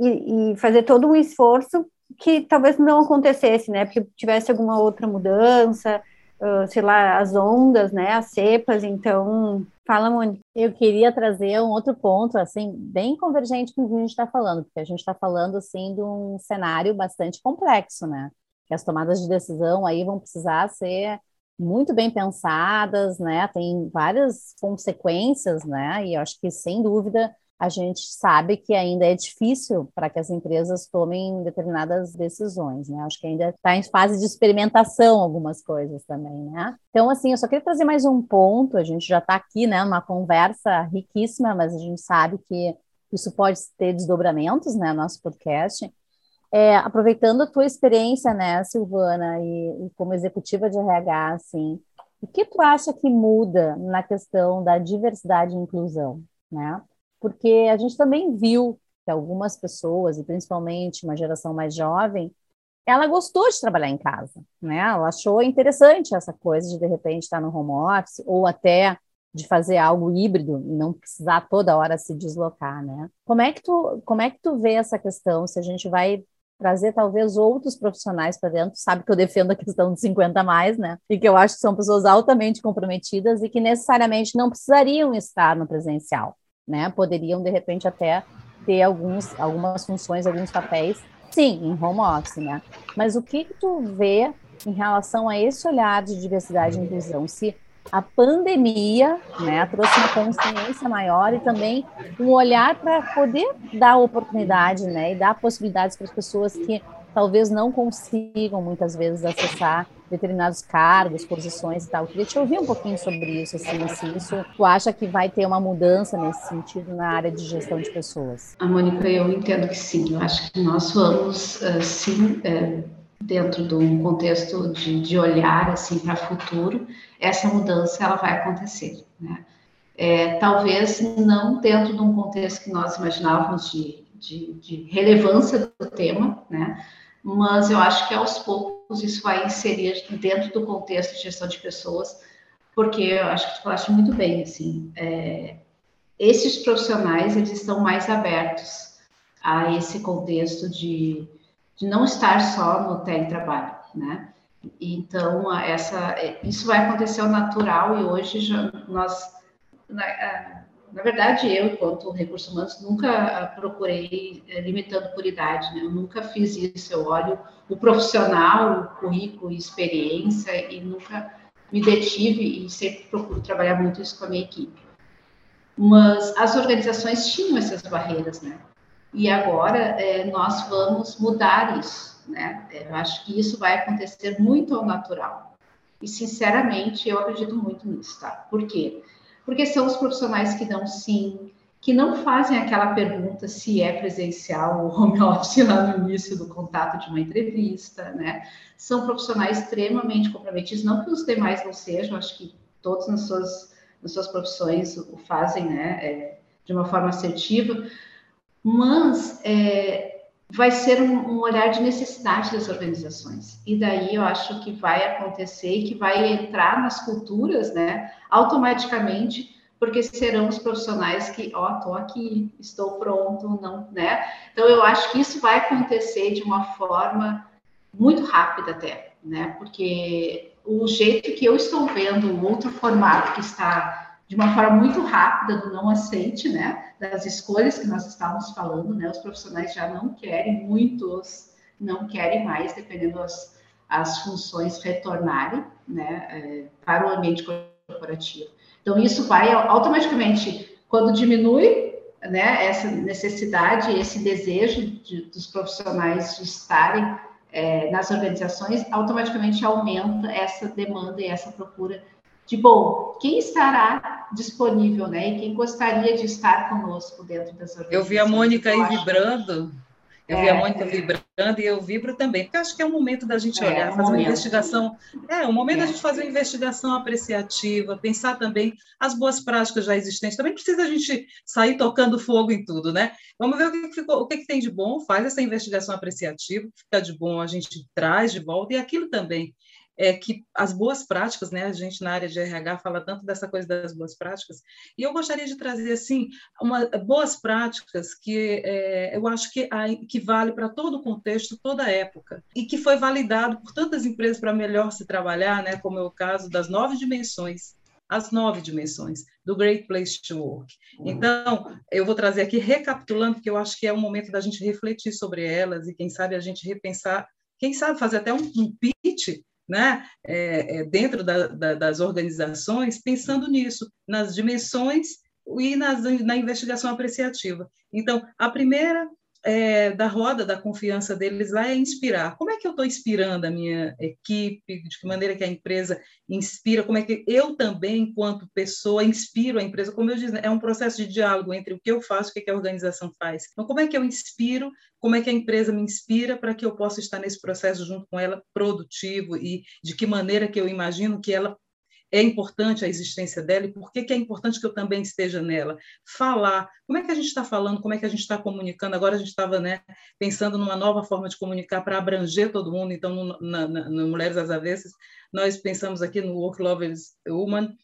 Speaker 4: e, e, fazer todo um esforço que talvez não acontecesse, né, porque tivesse alguma outra mudança, uh, sei lá, as ondas, né, as cepas, então, fala, Mônica.
Speaker 1: Eu queria trazer um outro ponto, assim, bem convergente com o que a gente está falando, porque a gente está falando, assim, de um cenário bastante complexo, né, que as tomadas de decisão aí vão precisar ser muito bem pensadas, né? Tem várias consequências, né? E acho que sem dúvida a gente sabe que ainda é difícil para que as empresas tomem determinadas decisões, né? Acho que ainda está em fase de experimentação algumas coisas também, né? Então, assim, eu só queria trazer mais um ponto. A gente já está aqui, né? Uma conversa riquíssima, mas a gente sabe que isso pode ter desdobramentos, né? Nosso podcast. É, aproveitando a tua experiência, né, Silvana, e, e, como executiva de RH, assim, o que tu acha que muda na questão da diversidade e inclusão, né? Porque a gente também viu que algumas pessoas, e principalmente uma geração mais jovem, ela gostou de trabalhar em casa, né? Ela achou interessante essa coisa de de repente estar no home office ou até de fazer algo híbrido e não precisar toda hora se deslocar, né? Como é que tu, como é que tu vê essa questão? Se a gente vai trazer talvez outros profissionais para dentro. Sabe que eu defendo a questão de 50 a mais, né? E que eu acho que são pessoas altamente comprometidas e que necessariamente não precisariam estar no presencial, né? Poderiam de repente até ter alguns, algumas funções, alguns papéis, sim, em home office, né? Mas o que, que tu vê em relação a esse olhar de diversidade e inclusão? Se a pandemia né, trouxe uma consciência maior e também um olhar para poder dar oportunidade né, e dar possibilidades para as pessoas que talvez não consigam muitas vezes acessar determinados cargos, posições e tal. Eu queria te ouvir um pouquinho sobre isso, assim, se isso tu acha que vai ter uma mudança nesse sentido na área de gestão de pessoas?
Speaker 3: A Mônica, eu entendo que sim. Eu acho que nós vamos, uh, sim, uh, dentro de um contexto de, de olhar assim para o futuro, essa mudança ela vai acontecer, né? É, talvez não dentro de um contexto que nós imaginávamos de, de, de, relevância do tema, né? Mas eu acho que aos poucos isso vai inserir dentro do contexto de gestão de pessoas, porque eu acho que tu falaste muito bem, assim, é, esses profissionais eles estão mais abertos a esse contexto de de não estar só no teletrabalho, né? Então, essa, isso vai acontecer natural e hoje já nós, na, na verdade, eu, enquanto recursos humanos, nunca procurei eh, limitando por idade, né? Eu nunca fiz isso, eu olho o profissional, o currículo experiência e nunca me detive e sempre procuro trabalhar muito isso com a minha equipe. Mas as organizações tinham essas barreiras, né? E agora é, nós vamos mudar isso, né? Eu acho que isso vai acontecer muito ao natural. E, sinceramente, eu acredito muito nisso, tá? Por quê? Porque são os profissionais que dão sim, que não fazem aquela pergunta se é presencial ou home office lá no início do contato de uma entrevista, né? São profissionais extremamente comprometidos, não que os demais não sejam, acho que todos nas suas, nas suas profissões o fazem, né? É, de uma forma assertiva, mas é, vai ser um, um, olhar de necessidade das organizações. E daí eu acho que vai acontecer e que vai entrar nas culturas, né, automaticamente, porque serão os profissionais que, ó, oh, tô aqui, estou pronto, não, né? Então eu acho que isso vai acontecer de uma forma muito rápida até, né? Porque o jeito que eu estou vendo o outro formato que está de uma forma muito rápida do não aceite, né, das escolhas que nós estávamos falando, né, os profissionais já não querem, muitos não querem mais, dependendo das as funções retornarem, né, é, para o ambiente corporativo. Então, isso vai automaticamente, quando diminui, né, essa necessidade, esse desejo de, dos profissionais de estarem é, nas organizações, automaticamente aumenta essa demanda e essa procura de bom, quem estará disponível, né? E quem gostaria de estar conosco dentro das organizações.
Speaker 2: Eu vi a Mônica aí vibrando. Eu é, vi a Mônica é. vibrando e eu vibro também, porque acho que é o momento da gente é, olhar, é, fazer uma investigação. É, o momento da é. gente fazer uma investigação apreciativa, pensar também as boas práticas já existentes. Também precisa a gente sair tocando fogo em tudo, né? Vamos ver o que, ficou, o que, que tem de bom, faz essa investigação apreciativa, fica de bom, a gente traz de volta, e aquilo também é que as boas práticas, né, a gente na área de RH fala tanto dessa coisa das boas práticas, e eu gostaria de trazer, assim, uma, boas práticas que é, eu acho que, a, que vale para todo o contexto, toda a época, e que foi validado por tantas empresas para melhor se trabalhar, né, como é o caso das nove dimensões, as nove dimensões do Great Place to Work. Então, eu vou trazer aqui, recapitulando, porque eu acho que é o momento da gente refletir sobre elas e, quem sabe, a gente repensar, quem sabe fazer até um, um pitch né, é, é, dentro da, da, das organizações, pensando nisso, nas dimensões e nas, na investigação apreciativa. Então, a primeira é, da roda da confiança deles lá é inspirar. Como é que eu estou inspirando a minha equipe? De que maneira que a empresa inspira? Como é que eu também, enquanto pessoa, inspiro a empresa? Como eu disse, é um processo de diálogo entre o que eu faço e o que a organização faz. Então, como é que eu inspiro? Como é que a empresa me inspira para que eu possa estar nesse processo junto com ela produtivo e de que maneira que eu imagino que ela é importante a existência dela e por que, que é importante que eu também esteja nela. Falar, como é que a gente está falando, como é que a gente está comunicando. Agora a gente estava né, pensando numa nova forma de comunicar para abranger todo mundo. Então, no, na, na, no Mulheres às Avessas, nós pensamos aqui no Work Lovers Woman,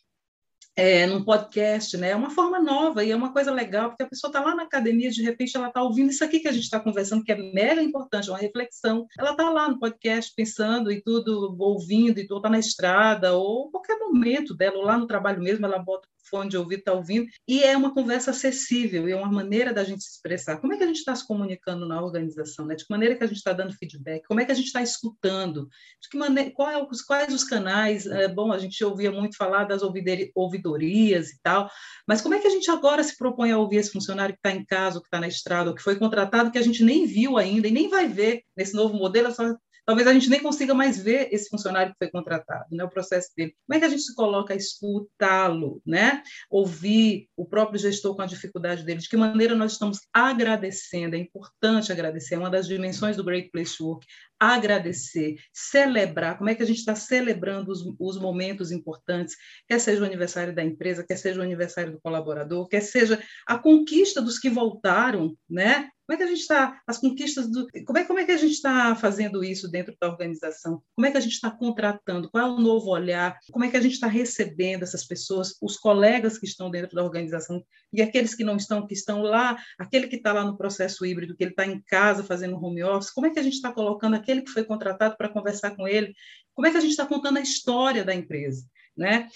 Speaker 2: é, num podcast, né? É uma forma nova e é uma coisa legal, porque a pessoa está lá na academia, de repente ela está ouvindo isso aqui que a gente está conversando, que é mega importante, é uma reflexão. Ela está lá no podcast pensando e tudo, ouvindo, e tudo, está na estrada, ou qualquer momento dela, ou lá no trabalho mesmo, ela bota fone de ouvido, está ouvindo, e é uma conversa acessível, e é uma maneira da gente se expressar. Como é que a gente está se comunicando na organização? Né? De que maneira que a gente está dando feedback? Como é que a gente está escutando? De que maneira, é quais os canais? É, bom, a gente ouvia muito falar das ouvidorias e tal, mas como é que a gente agora se propõe a ouvir esse funcionário que está em casa, ou que está na estrada, ou que foi contratado, que a gente nem viu ainda e nem vai ver nesse novo modelo, é só talvez a gente nem consiga mais ver esse funcionário que foi contratado, né, o processo dele. Como é que a gente se coloca a escutá-lo, né? Ouvir o próprio gestor com a dificuldade dele, de que maneira nós estamos agradecendo, é importante agradecer, é uma das dimensões do Great Place Work, agradecer, celebrar, como é que a gente está celebrando os, os, momentos importantes, quer seja o aniversário da empresa, quer seja o aniversário do colaborador, quer seja a conquista dos que voltaram, né? Como é que a gente está, as conquistas do. Como é, como é que a gente está fazendo isso dentro da organização? Como é que a gente está contratando? Qual é o novo olhar? Como é que a gente está recebendo essas pessoas, os colegas que estão dentro da organização e aqueles que não estão, que estão lá, aquele que está lá no processo híbrido, que ele está em casa fazendo home office, como é que a gente está colocando aquele que foi contratado para conversar com ele? Como é que a gente está contando a história da empresa? Né?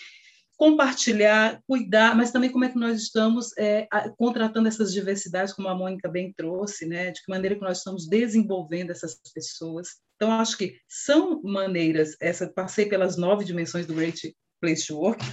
Speaker 2: compartilhar, cuidar, mas também como é que nós estamos é, contratando essas diversidades, como a Mônica bem trouxe, né? de que maneira que nós estamos desenvolvendo essas pessoas. Então, acho que são maneiras, essa passei pelas nove dimensões do Great Place to Work,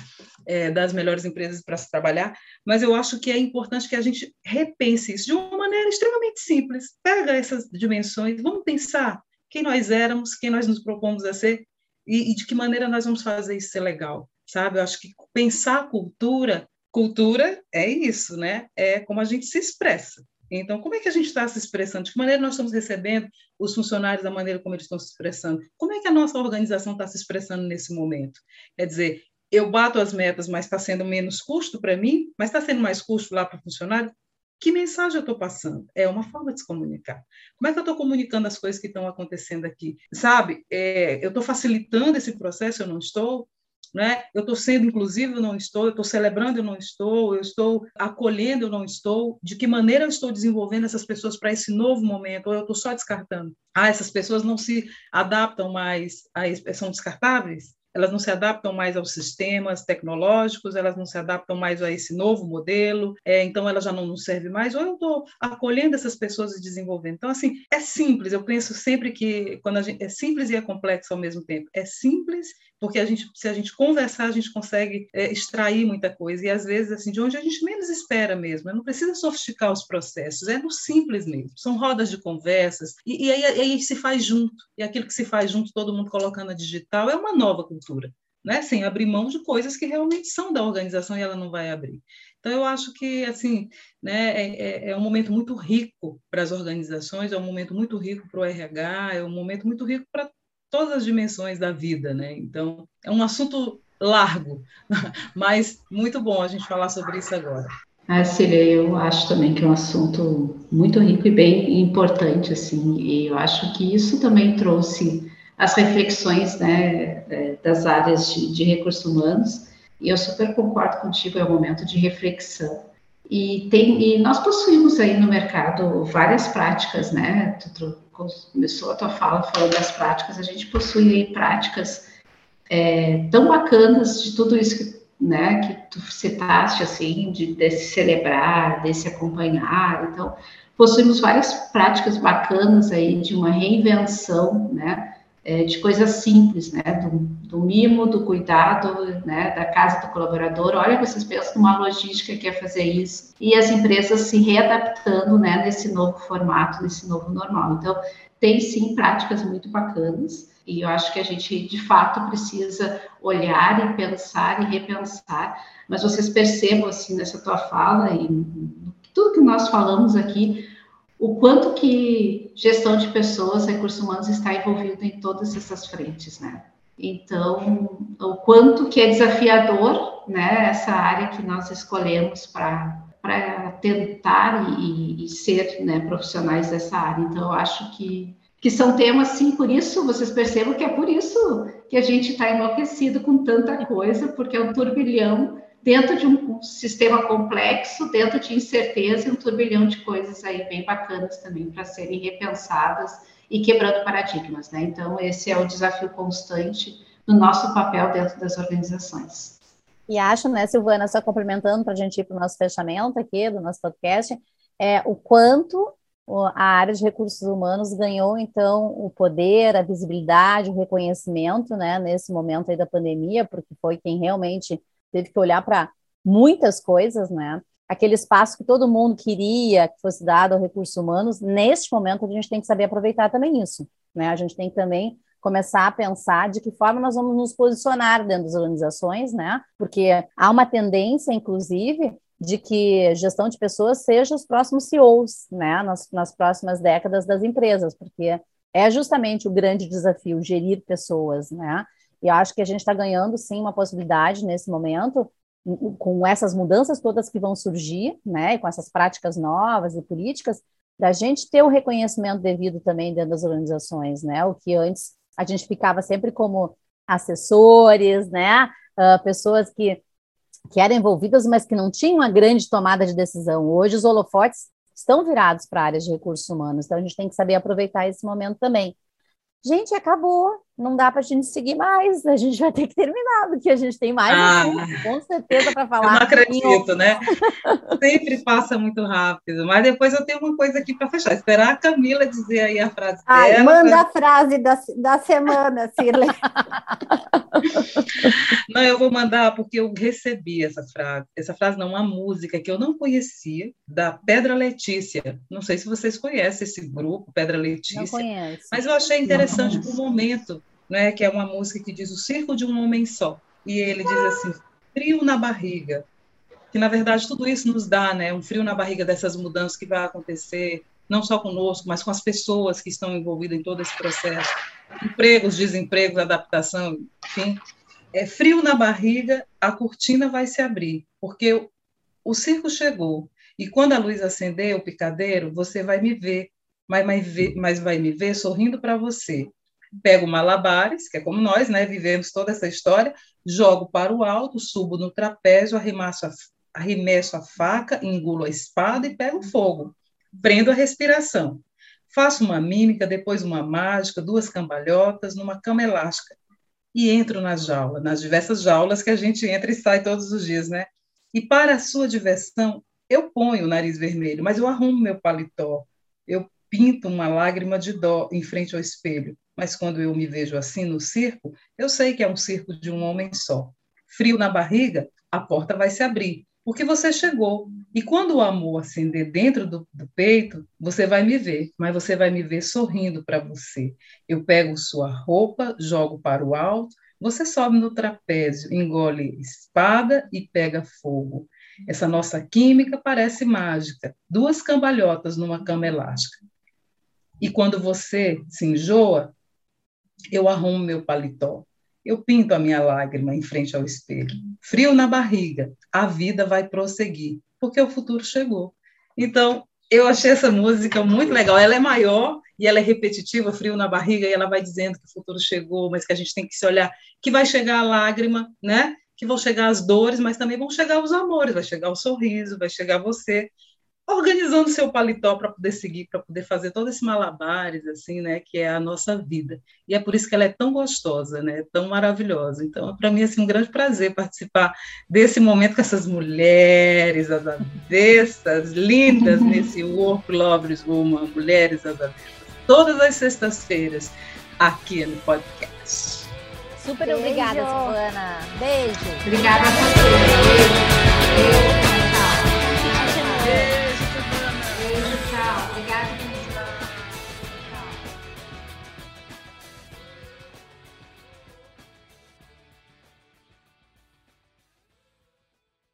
Speaker 2: é, das melhores empresas para se trabalhar, mas eu acho que é importante que a gente repense isso de uma maneira extremamente simples. Pega essas dimensões, vamos pensar quem nós éramos, quem nós nos propomos a ser e, e de que maneira nós vamos fazer isso ser legal sabe? Eu acho que pensar cultura, cultura é isso, né? É como a gente se expressa. Então, como é que a gente está se expressando? De que maneira nós estamos recebendo os funcionários da maneira como eles estão se expressando? Como é que a nossa organização está se expressando nesse momento? Quer dizer, eu bato as metas, mas está sendo menos custo para mim, mas está sendo mais custo lá para o funcionário? Que mensagem eu estou passando? É uma forma de se comunicar. Como é que eu estou comunicando as coisas que estão acontecendo aqui? Sabe, é, eu estou facilitando esse processo, eu não estou? Né? Eu estou sendo inclusive, eu não estou, eu estou celebrando, eu não estou, eu estou acolhendo, eu não estou. De que maneira eu estou desenvolvendo essas pessoas para esse novo momento? Ou eu estou só descartando? Ah, essas pessoas não se adaptam mais, a, são descartáveis? Elas não se adaptam mais aos sistemas tecnológicos, elas não se adaptam mais a esse novo modelo, é, então ela já não nos serve mais, ou eu estou acolhendo essas pessoas e desenvolvendo. Então, assim, é simples, eu penso sempre que quando a gente, é simples e é complexo ao mesmo tempo. É simples porque a gente, se a gente conversar, a gente consegue é, extrair muita coisa, e às vezes, assim, de onde a gente menos espera mesmo, não precisa sofisticar os processos, é no simples mesmo, são rodas de conversas, e, e aí, aí, se faz junto, e aquilo que se faz junto, todo mundo colocando a digital, é uma nova cultura, né? sem abrir mão de coisas que realmente são da organização e ela não vai abrir. Então, eu acho que assim, né, é, é, é um momento muito rico para as organizações, é um momento muito rico para o RH, é um momento muito rico para todas as dimensões da vida, né? Então, é um assunto largo, mas muito bom a gente falar sobre isso agora.
Speaker 3: Ah, Cília, eu acho também que é um assunto muito rico e bem importante, assim, e eu acho que isso também trouxe as reflexões, né, é, das áreas de, de recursos humanos, e eu super concordo contigo, é um momento de reflexão. E, tem, e nós possuímos aí no mercado várias práticas, né, tu, começou a tua fala falando das práticas, a gente possui aí práticas é, tão bacanas de tudo isso que, né, que tu citaste, assim, de, de se celebrar, de se acompanhar, então, possuímos várias práticas bacanas aí de uma reinvenção, né, é, de coisas simples, né, do, do, mimo, do cuidado, né, da casa do colaborador. Olha, vocês pensam numa logística que é fazer isso e as empresas se readaptando, né, nesse novo formato, nesse novo normal. Então, tem sim práticas muito bacanas e eu acho que a gente de fato precisa olhar e pensar e repensar. Mas vocês percebam assim nessa tua fala e tudo que nós falamos aqui o quanto que gestão de pessoas, recursos humanos está envolvido em todas essas frentes, né? Então, o quanto que é desafiador, né, essa área que nós escolhemos para para tentar e, e ser né, profissionais dessa área. Então, eu acho que, que são temas, sim, por isso vocês percebam que é por isso que a gente está enlouquecido com tanta coisa, porque é um turbilhão dentro de um sistema complexo, dentro de incerteza e um turbilhão de coisas aí bem bacanas também para serem repensadas e quebrando paradigmas, né? Então, esse é o desafio constante do nosso papel dentro das organizações.
Speaker 1: E acho, né, Silvana, só complementando para a gente ir para o nosso fechamento aqui do nosso podcast, é o quanto a área de recursos humanos ganhou, então, o poder, a visibilidade, o reconhecimento, né, nesse momento aí da pandemia, porque foi quem realmente teve que olhar para muitas coisas, né? Aquele espaço que todo mundo queria que fosse dado aos recursos humanos, neste momento a gente tem que saber aproveitar também isso, né? A gente tem que também começar a pensar de que forma nós vamos nos posicionar dentro das organizações, né? Porque há uma tendência, inclusive, de que gestão de pessoas seja os próximos CEOs, né? Nas, nas próximas décadas das empresas, porque é justamente o grande desafio gerir pessoas, né? E acho que a gente está ganhando, sim, uma possibilidade nesse momento, com essas mudanças todas que vão surgir, né, e com essas práticas novas e políticas, da gente ter o reconhecimento devido também dentro das organizações, né, o que antes a gente ficava sempre como assessores, né, uh, pessoas que, que eram envolvidas, mas que não tinham uma grande tomada de decisão. Hoje os holofotes estão virados para áreas de recursos humanos, então a gente tem que saber aproveitar esse momento também. Gente, acabou. Não dá para a gente seguir mais. A gente vai ter que terminar, porque a gente tem mais ah, assunto, com certeza, para falar. Eu
Speaker 2: não acredito, né? Sempre passa muito rápido. Mas depois eu tenho uma coisa aqui para fechar. Esperar a Camila dizer aí a frase
Speaker 4: Ai,
Speaker 2: dela.
Speaker 4: Manda pra... a frase da, da semana, Cirle.
Speaker 2: não, eu vou mandar porque eu recebi essa frase. Essa frase não, uma música que eu não conhecia, da Pedra Letícia. Não sei se vocês conhecem esse grupo, Pedra Letícia. Não
Speaker 1: conheço.
Speaker 2: Mas eu achei interessante o momento né, que é uma música que diz o circo de um homem só. E ele diz assim, frio na barriga, que na verdade tudo isso nos dá, né, um frio na barriga dessas mudanças que vai acontecer, não só conosco, mas com as pessoas que estão envolvidas em todo esse processo, empregos, desempregos, adaptação, enfim, é frio na barriga, a cortina vai se abrir, porque o circo chegou E quando a luz acender o picadeiro, você vai me ver, mas, mas vai me ver sorrindo para você. Pego malabares, que é como nós, né, vivemos toda essa história, jogo para o alto, subo no trapézio, arremesso a, arremesso a faca, engulo a espada e pego fogo. Prendo a respiração. Faço uma mímica, depois uma mágica, duas cambalhotas, numa cama elástica. E entro na jaula, nas diversas jaulas que a gente entra e sai todos os dias, né? E para a sua diversão, eu ponho o nariz vermelho, mas eu arrumo meu paletó. Eu pinto uma lágrima de dó em frente ao espelho. Mas quando eu me vejo assim no circo, eu sei que é um circo de um homem só. Frio na barriga, a porta vai se abrir, porque você chegou. E quando o amor acender dentro do, do peito, você vai me ver, mas você vai me ver sorrindo para você. Eu pego sua roupa, jogo para o alto, você sobe no trapézio, engole espada e pega fogo. Essa nossa química parece mágica, duas cambalhotas numa cama elástica. E quando você se enjoa, eu arrumo meu paletó, eu pinto a minha lágrima em frente ao espelho. Frio na barriga, a vida vai prosseguir, porque o futuro chegou. Então, eu achei essa música muito legal. Ela é maior e ela é repetitiva, frio na barriga, e ela vai dizendo que o futuro chegou, mas que a gente tem que se olhar, que vai chegar a lágrima, né? que vão chegar as dores, mas também vão chegar os amores, vai chegar o sorriso, vai chegar você organizando seu paletó para poder seguir, para poder fazer todo esse malabares assim, né, que é a nossa vida. E é por isso que ela é tão gostosa, né, tão maravilhosa. Então, para mim é assim, um grande prazer participar desse momento com essas mulheres, as avessas, lindas nesse Work Lovers Woman, mulheres as avessas, todas as sextas-feiras aqui no podcast.
Speaker 1: Super Beijo. obrigada, Silvana. Beijo.
Speaker 3: Obrigada a você.